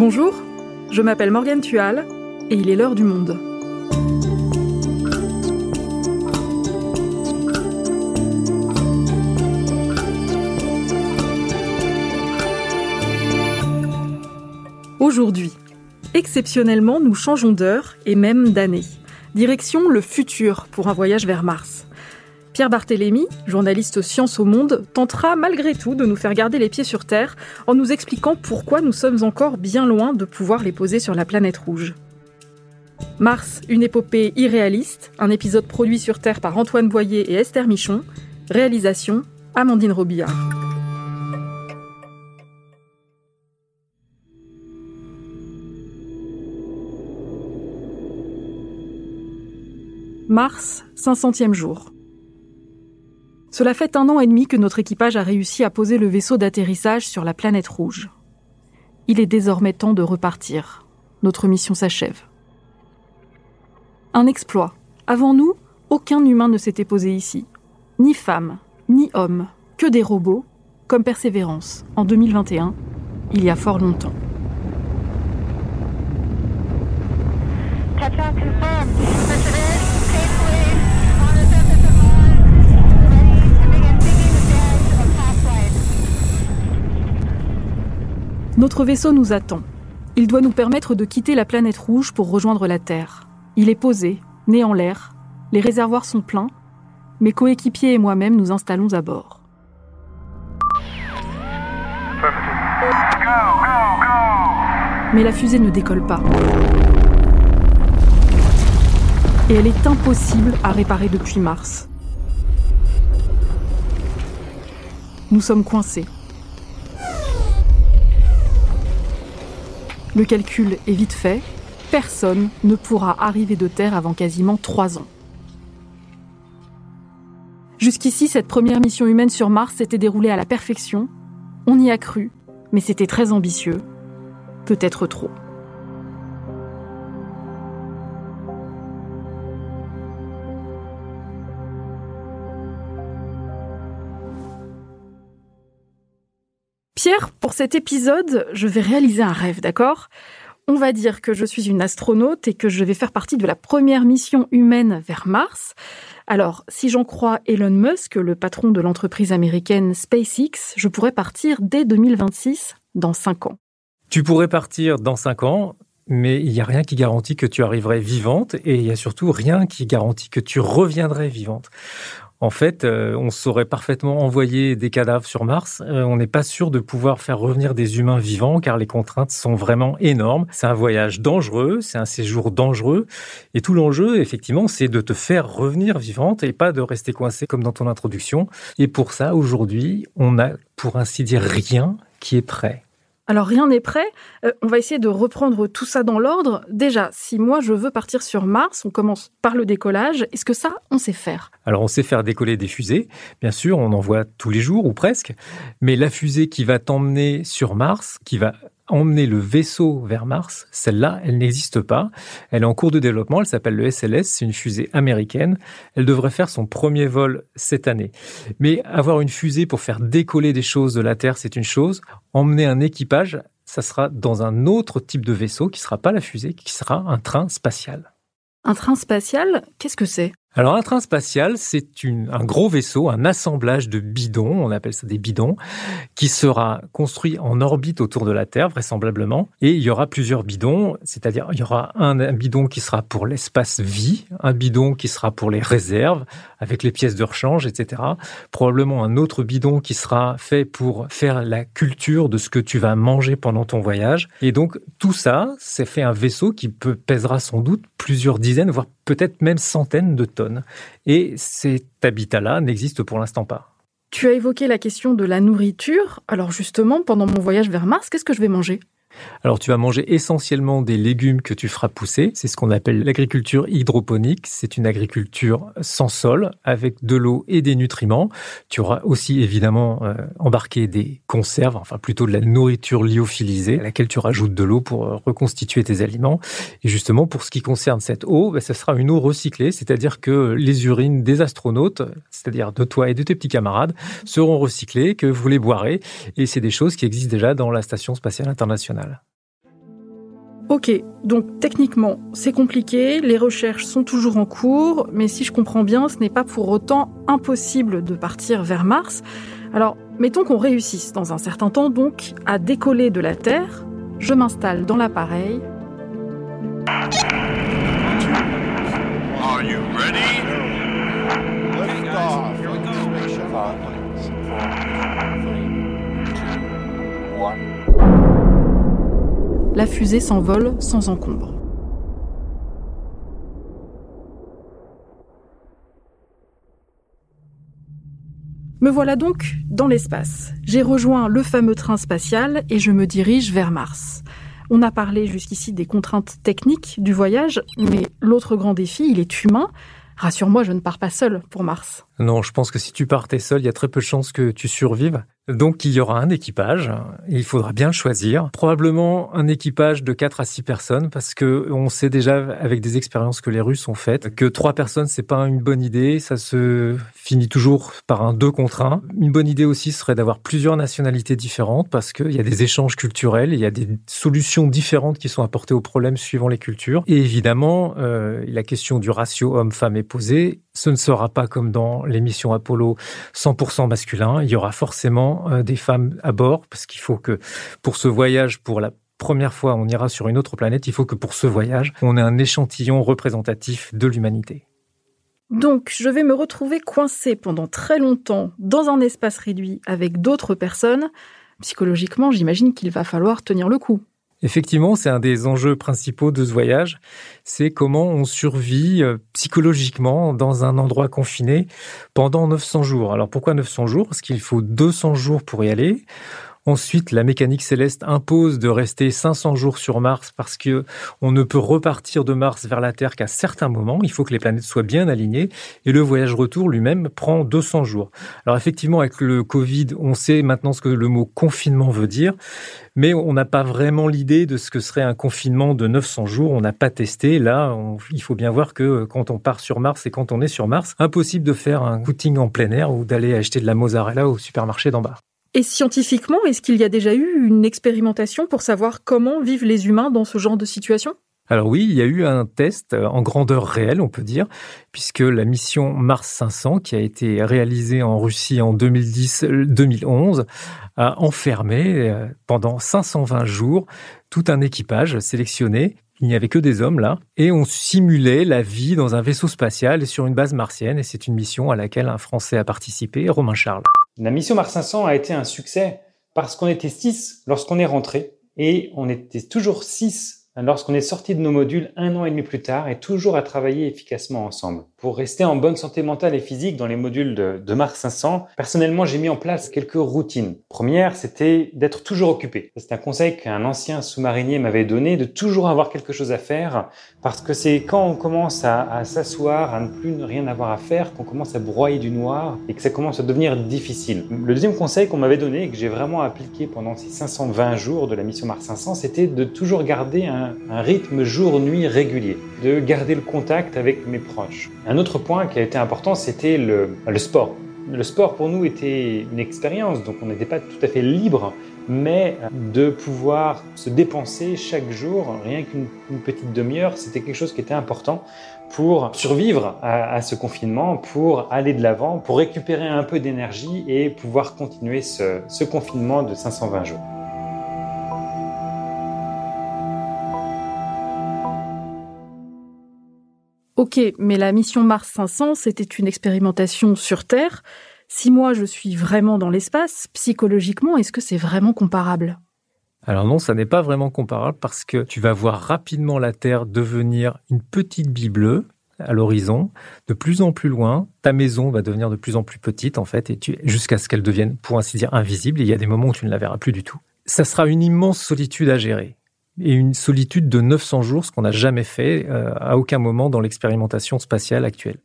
Bonjour, je m'appelle Morgane Tual et il est l'heure du monde. Aujourd'hui, exceptionnellement, nous changeons d'heure et même d'année. Direction le futur pour un voyage vers Mars. Pierre Barthélémy, journaliste Science au Monde, tentera malgré tout de nous faire garder les pieds sur Terre en nous expliquant pourquoi nous sommes encore bien loin de pouvoir les poser sur la planète rouge. Mars, une épopée irréaliste, un épisode produit sur Terre par Antoine Boyer et Esther Michon, réalisation Amandine Robillard. Mars, 500e jour. Cela fait un an et demi que notre équipage a réussi à poser le vaisseau d'atterrissage sur la planète rouge. Il est désormais temps de repartir. Notre mission s'achève. Un exploit. Avant nous, aucun humain ne s'était posé ici. Ni femme, ni homme, que des robots, comme Persévérance, en 2021, il y a fort longtemps. Notre vaisseau nous attend. Il doit nous permettre de quitter la planète rouge pour rejoindre la Terre. Il est posé, né en l'air. Les réservoirs sont pleins. Mes coéquipiers et moi-même nous installons à bord. Mais la fusée ne décolle pas. Et elle est impossible à réparer depuis mars. Nous sommes coincés. Le calcul est vite fait. Personne ne pourra arriver de Terre avant quasiment trois ans. Jusqu'ici, cette première mission humaine sur Mars s'était déroulée à la perfection. On y a cru, mais c'était très ambitieux. Peut-être trop. Pierre, pour cet épisode, je vais réaliser un rêve, d'accord? On va dire que je suis une astronaute et que je vais faire partie de la première mission humaine vers Mars. Alors, si j'en crois Elon Musk, le patron de l'entreprise américaine SpaceX, je pourrais partir dès 2026, dans 5 ans. Tu pourrais partir dans 5 ans, mais il n'y a rien qui garantit que tu arriverais vivante et il n'y a surtout rien qui garantit que tu reviendrais vivante en fait, euh, on saurait parfaitement envoyer des cadavres sur Mars. Euh, on n'est pas sûr de pouvoir faire revenir des humains vivants car les contraintes sont vraiment énormes. C'est un voyage dangereux, c'est un séjour dangereux. Et tout l'enjeu, effectivement, c'est de te faire revenir vivante et pas de rester coincé comme dans ton introduction. Et pour ça, aujourd'hui, on a, pour ainsi dire, rien qui est prêt. Alors rien n'est prêt. Euh, on va essayer de reprendre tout ça dans l'ordre. Déjà, si moi je veux partir sur Mars, on commence par le décollage. Est-ce que ça, on sait faire? Alors on sait faire décoller des fusées. Bien sûr, on en voit tous les jours ou presque. Mais la fusée qui va t'emmener sur Mars, qui va emmener le vaisseau vers Mars, celle-là, elle n'existe pas. Elle est en cours de développement, elle s'appelle le SLS, c'est une fusée américaine. Elle devrait faire son premier vol cette année. Mais avoir une fusée pour faire décoller des choses de la Terre, c'est une chose. Emmener un équipage, ça sera dans un autre type de vaisseau qui ne sera pas la fusée, qui sera un train spatial. Un train spatial, qu'est-ce que c'est? Alors un train spatial, c'est un gros vaisseau, un assemblage de bidons, on appelle ça des bidons, qui sera construit en orbite autour de la Terre vraisemblablement. Et il y aura plusieurs bidons, c'est-à-dire il y aura un, bidon qui sera pour l'espace vie, un bidon qui sera pour les réserves, avec les pièces de rechange, etc. Probablement un autre bidon qui sera fait pour faire la culture de ce que tu vas manger pendant ton voyage. Et donc tout ça, c'est fait un vaisseau qui peut, pèsera sans doute plusieurs dizaines, voire peut-être même centaines de tonnes. Et cet habitat-là n'existe pour l'instant pas. Tu as évoqué la question de la nourriture. Alors justement, pendant mon voyage vers Mars, qu'est-ce que je vais manger? Alors tu vas manger essentiellement des légumes que tu feras pousser. C'est ce qu'on appelle l'agriculture hydroponique. C'est une agriculture sans sol, avec de l'eau et des nutriments. Tu auras aussi évidemment euh, embarqué des conserves, enfin plutôt de la nourriture lyophilisée, à laquelle tu rajoutes de l'eau pour euh, reconstituer tes aliments. Et justement, pour ce qui concerne cette eau, ben, ça sera une eau recyclée, c'est-à-dire que les urines des astronautes, c'est-à-dire de toi et de tes petits camarades, seront recyclées, que vous les boirez. Et c'est des choses qui existent déjà dans la Station spatiale internationale. Ok, donc techniquement, c'est compliqué, les recherches sont toujours en cours, mais si je comprends bien, ce n'est pas pour autant impossible de partir vers Mars. Alors, mettons qu'on réussisse dans un certain temps donc à décoller de la Terre. Je m'installe dans l'appareil. La fusée s'envole sans encombre. Me voilà donc dans l'espace. J'ai rejoint le fameux train spatial et je me dirige vers Mars. On a parlé jusqu'ici des contraintes techniques du voyage, mais l'autre grand défi, il est humain. Rassure-moi, je ne pars pas seul pour Mars. Non, je pense que si tu partais seul, il y a très peu de chances que tu survives. Donc il y aura un équipage, il faudra bien le choisir. Probablement un équipage de 4 à 6 personnes, parce que on sait déjà avec des expériences que les Russes ont faites que 3 personnes c'est pas une bonne idée, ça se finit toujours par un 2 contre 1. Une bonne idée aussi serait d'avoir plusieurs nationalités différentes, parce qu'il y a des échanges culturels, il y a des solutions différentes qui sont apportées aux problèmes suivant les cultures. Et évidemment, euh, la question du ratio homme-femme est posée. Ce ne sera pas comme dans l'émission Apollo 100% masculin, il y aura forcément euh, des femmes à bord, parce qu'il faut que pour ce voyage, pour la première fois, on ira sur une autre planète, il faut que pour ce voyage, on ait un échantillon représentatif de l'humanité. Donc, je vais me retrouver coincé pendant très longtemps dans un espace réduit avec d'autres personnes. Psychologiquement, j'imagine qu'il va falloir tenir le coup. Effectivement, c'est un des enjeux principaux de ce voyage, c'est comment on survit euh, psychologiquement dans un endroit confiné pendant 900 jours. Alors pourquoi 900 jours? Parce qu'il faut 200 jours pour y aller. Ensuite, la mécanique céleste impose de rester 500 jours sur Mars parce que on ne peut repartir de Mars vers la Terre qu'à certains moments. Il faut que les planètes soient bien alignées et le voyage retour lui-même prend 200 jours. Alors effectivement, avec le Covid, on sait maintenant ce que le mot confinement veut dire, mais on n'a pas vraiment l'idée de ce que serait un confinement de 900 jours. On n'a pas testé. Là, il faut bien voir que quand on part sur Mars et quand on est sur Mars, impossible de faire un footing en plein air ou d'aller acheter de la mozzarella au supermarché d'en bas. Et scientifiquement, est-ce qu'il y a déjà eu une expérimentation pour savoir comment vivent les humains dans ce genre de situation? Alors oui, il y a eu un test euh, en grandeur réelle, on peut dire, puisque la mission Mars 500, qui a été réalisée en Russie en 2010-2011, a enfermé euh, pendant 520 jours tout un équipage sélectionné. Il n'y avait que des hommes là, et on simulait la vie dans un vaisseau spatial sur une base martienne, et c'est une mission à laquelle un Français a participé, Romain Charles. La mission Mars 500 a été un succès parce qu'on était six lorsqu'on est rentré et on était toujours six lorsqu'on est sorti de nos modules un an et demi plus tard et toujours à travailler efficacement ensemble. Pour rester en bonne santé mentale et physique dans les modules de, Mars 500, personnellement, j'ai mis en place quelques routines. Première, c'était d'être toujours occupé. C'est un conseil qu'un ancien sous-marinier m'avait donné, de toujours avoir quelque chose à faire, parce que c'est quand on commence à, s'asseoir, à ne plus rien avoir à faire, qu'on commence à broyer du noir et que ça commence à devenir difficile. Le deuxième conseil qu'on m'avait donné et que j'ai vraiment appliqué pendant ces 520 jours de la mission Mars 500, c'était de toujours garder un, rythme jour-nuit régulier, de garder le contact avec mes proches. Un autre point qui a été important, c'était le, sport. Le sport pour nous était une expérience, donc on n'était pas tout à fait libre, mais de pouvoir se dépenser chaque jour, rien qu'une petite demi-heure, c'était quelque chose qui était important pour survivre à, ce confinement, pour aller de l'avant, pour récupérer un peu d'énergie et pouvoir continuer ce confinement de 520 jours. Ok, mais la mission Mars 500, c'était une expérimentation sur Terre. Si moi je suis vraiment dans l'espace, psychologiquement, est-ce que c'est vraiment comparable? Alors non, ça n'est pas vraiment comparable parce que tu vas voir rapidement la Terre devenir une petite bille bleue à l'horizon, de plus en plus loin. Ta maison va devenir de plus en plus petite en fait, et jusqu'à ce qu'elle devienne, pour ainsi dire, invisible. il y a des moments où tu ne la verras plus du tout. Ça sera une immense solitude à gérer et une solitude de 900 jours, ce qu'on n'a jamais fait euh, à aucun moment dans l'expérimentation spatiale actuelle.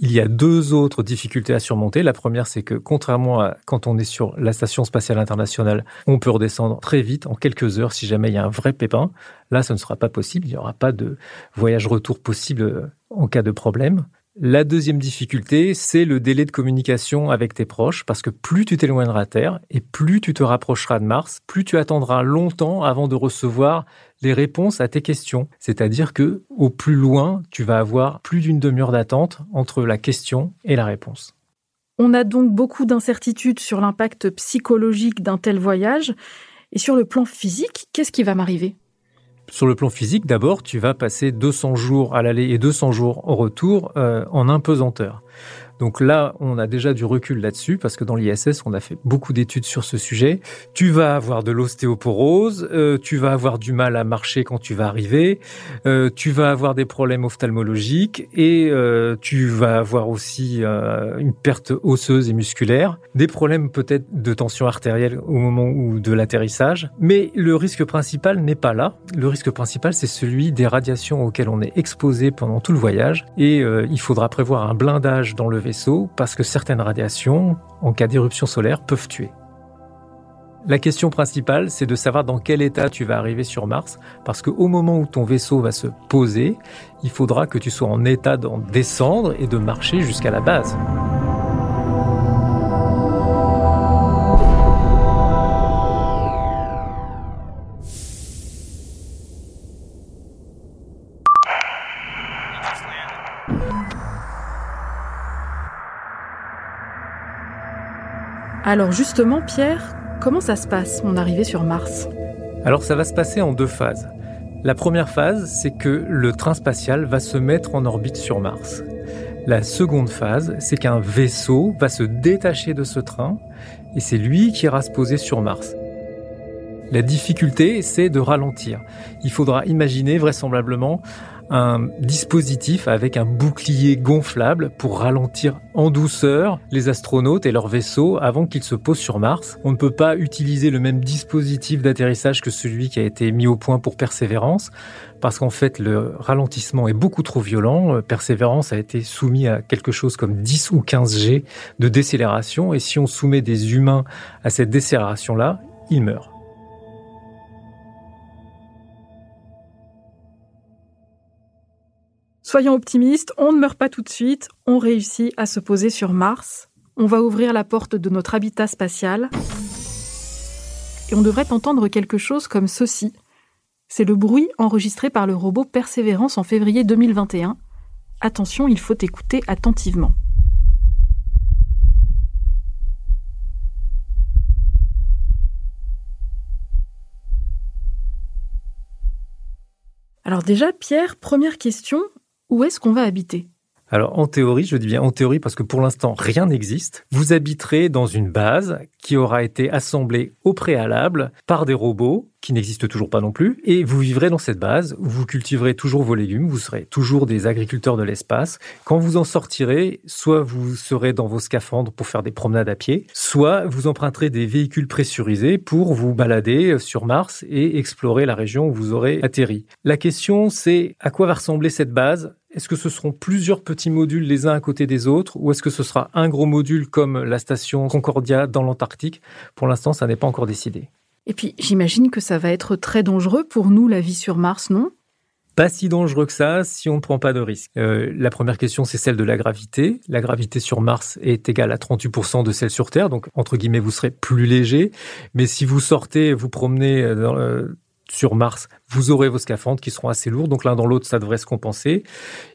Il y a deux autres difficultés à surmonter. La première, c'est que contrairement à quand on est sur la station spatiale internationale, on peut redescendre très vite, en quelques heures, si jamais il y a un vrai pépin. Là, ce ne sera pas possible. Il n'y aura pas de voyage retour possible euh, en cas de problème. La deuxième difficulté, c'est le délai de communication avec tes proches, parce que plus tu t'éloigneras de Terre et plus tu te rapprocheras de Mars, plus tu attendras longtemps avant de recevoir les réponses à tes questions. C'est-à-dire que au plus loin, tu vas avoir plus d'une demi-heure d'attente entre la question et la réponse. On a donc beaucoup d'incertitudes sur l'impact psychologique d'un tel voyage. Et sur le plan physique, qu'est-ce qui va m'arriver? Sur le plan physique, d'abord, tu vas passer 200 jours à l'aller et 200 jours au retour euh, en impesanteur. Donc là, on a déjà du recul là-dessus parce que dans l'ISS, on a fait beaucoup d'études sur ce sujet. Tu vas avoir de l'ostéoporose, euh, tu vas avoir du mal à marcher quand tu vas arriver, euh, tu vas avoir des problèmes ophtalmologiques et euh, tu vas avoir aussi euh, une perte osseuse et musculaire, des problèmes peut-être de tension artérielle au moment où de l'atterrissage. Mais le risque principal n'est pas là. Le risque principal, c'est celui des radiations auxquelles on est exposé pendant tout le voyage et euh, il faudra prévoir un blindage dans le vaisseau parce que certaines radiations, en cas d'éruption solaire, peuvent tuer. La question principale, c'est de savoir dans quel état tu vas arriver sur Mars, parce qu'au moment où ton vaisseau va se poser, il faudra que tu sois en état d'en descendre et de marcher jusqu'à la base. Alors justement, Pierre, comment ça se passe, mon arrivée sur Mars? Alors ça va se passer en deux phases. La première phase, c'est que le train spatial va se mettre en orbite sur Mars. La seconde phase, c'est qu'un vaisseau va se détacher de ce train et c'est lui qui ira se poser sur Mars. La difficulté, c'est de ralentir. Il faudra imaginer vraisemblablement un dispositif avec un bouclier gonflable pour ralentir en douceur les astronautes et leurs vaisseaux avant qu'ils se posent sur Mars. On ne peut pas utiliser le même dispositif d'atterrissage que celui qui a été mis au point pour Persévérance parce qu'en fait le ralentissement est beaucoup trop violent. Persévérance a été soumis à quelque chose comme 10 ou 15 G de décélération et si on soumet des humains à cette décélération-là, ils meurent. Soyons optimistes, on ne meurt pas tout de suite, on réussit à se poser sur Mars, on va ouvrir la porte de notre habitat spatial, et on devrait entendre quelque chose comme ceci. C'est le bruit enregistré par le robot Persévérance en février 2021. Attention, il faut écouter attentivement. Alors déjà, Pierre, première question, où est-ce qu'on va habiter? Alors en théorie, je dis bien en théorie parce que pour l'instant rien n'existe, vous habiterez dans une base qui aura été assemblée au préalable par des robots qui n'existent toujours pas non plus, et vous vivrez dans cette base, vous cultiverez toujours vos légumes, vous serez toujours des agriculteurs de l'espace. Quand vous en sortirez, soit vous serez dans vos scaphandres pour faire des promenades à pied, soit vous emprunterez des véhicules pressurisés pour vous balader sur Mars et explorer la région où vous aurez atterri. La question c'est à quoi va ressembler cette base est-ce que ce seront plusieurs petits modules les uns à côté des autres ou est-ce que ce sera un gros module comme la station Concordia dans l'Antarctique? Pour l'instant, ça n'est pas encore décidé. Et puis, j'imagine que ça va être très dangereux pour nous, la vie sur Mars, non? Pas si dangereux que ça si on ne prend pas de risques. Euh, la première question, c'est celle de la gravité. La gravité sur Mars est égale à 38% de celle sur Terre, donc entre guillemets, vous serez plus léger. Mais si vous sortez, vous promenez dans, euh, sur Mars, vous aurez vos scaphandres qui seront assez lourds, donc l'un dans l'autre, ça devrait se compenser.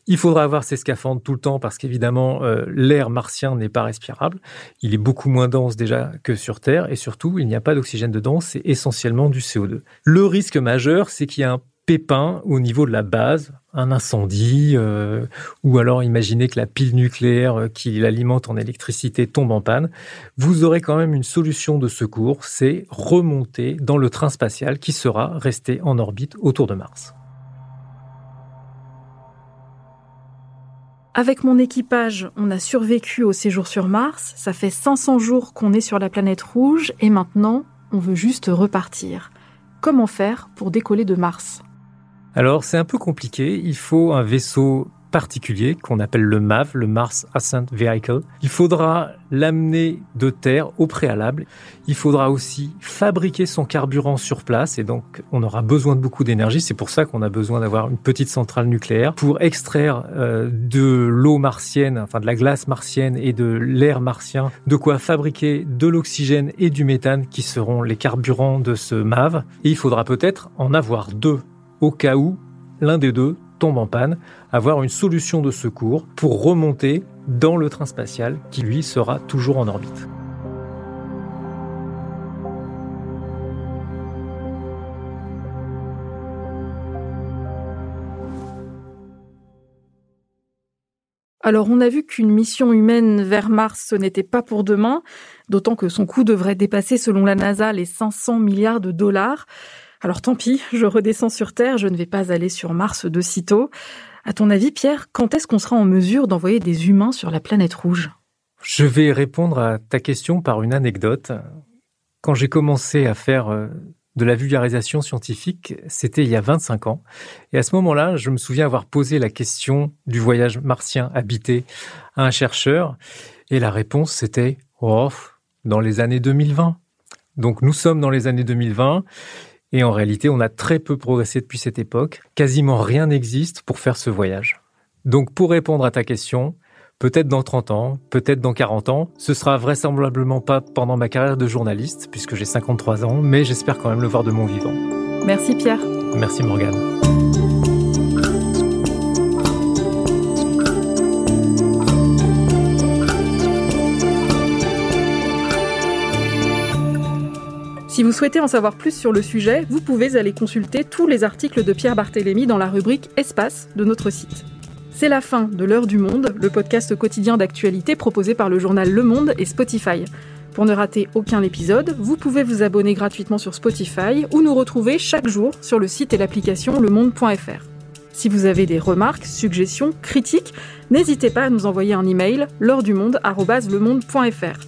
Il faudra avoir ces scaphandres tout le temps parce qu'évidemment, euh, l'air martien n'est pas respirable. Il est beaucoup moins dense déjà que sur Terre et surtout, il n'y a pas d'oxygène dedans, c'est essentiellement du CO2. Le risque majeur, c'est qu'il y a un pépin au niveau de la base, un incendie, euh, ou alors imaginez que la pile nucléaire euh, qui l'alimente en électricité tombe en panne, vous aurez quand même une solution de secours, c'est remonter dans le train spatial qui sera resté en orbite autour de Mars. Avec mon équipage, on a survécu au séjour sur Mars, ça fait 500 jours qu'on est sur la planète rouge et maintenant on veut juste repartir. Comment faire pour décoller de Mars? Alors c'est un peu compliqué, il faut un vaisseau particulier qu'on appelle le MAV, le Mars Ascent Vehicle. Il faudra l'amener de terre au préalable. Il faudra aussi fabriquer son carburant sur place et donc on aura besoin de beaucoup d'énergie. C'est pour ça qu'on a besoin d'avoir une petite centrale nucléaire pour extraire euh, de l'eau martienne, enfin de la glace martienne et de l'air martien, de quoi fabriquer de l'oxygène et du méthane qui seront les carburants de ce MAV. Et il faudra peut-être en avoir deux au cas où l'un des deux tombe en panne, avoir une solution de secours pour remonter dans le train spatial qui lui sera toujours en orbite. Alors on a vu qu'une mission humaine vers Mars, ce n'était pas pour demain, d'autant que son coût devrait dépasser selon la NASA les 500 milliards de dollars. Alors tant pis, je redescends sur Terre, je ne vais pas aller sur Mars de sitôt. À ton avis, Pierre, quand est-ce qu'on sera en mesure d'envoyer des humains sur la planète rouge? Je vais répondre à ta question par une anecdote. Quand j'ai commencé à faire euh, de la vulgarisation scientifique, c'était il y a 25 ans. Et à ce moment-là, je me souviens avoir posé la question du voyage martien habité à un chercheur. Et la réponse, c'était, oh, dans les années 2020. Donc nous sommes dans les années 2020 et en réalité, on a très peu progressé depuis cette époque. Quasiment rien n'existe pour faire ce voyage. Donc pour répondre à ta question, peut-être dans 30 ans, peut-être dans 40 ans, ce sera vraisemblablement pas pendant ma carrière de journaliste, puisque j'ai 53 ans, mais j'espère quand même le voir de mon vivant. Merci Pierre. Merci Morgane. Si vous souhaitez en savoir plus sur le sujet, vous pouvez aller consulter tous les articles de Pierre Barthélémy dans la rubrique Espace de notre site. C'est la fin de L'heure du monde, le podcast quotidien d'actualité proposé par le journal Le Monde et Spotify. Pour ne rater aucun épisode, vous pouvez vous abonner gratuitement sur Spotify ou nous retrouver chaque jour sur le site et l'application lemonde.fr. Si vous avez des remarques, suggestions, critiques, n'hésitez pas à nous envoyer un email l'heure du monde@lemonde.fr.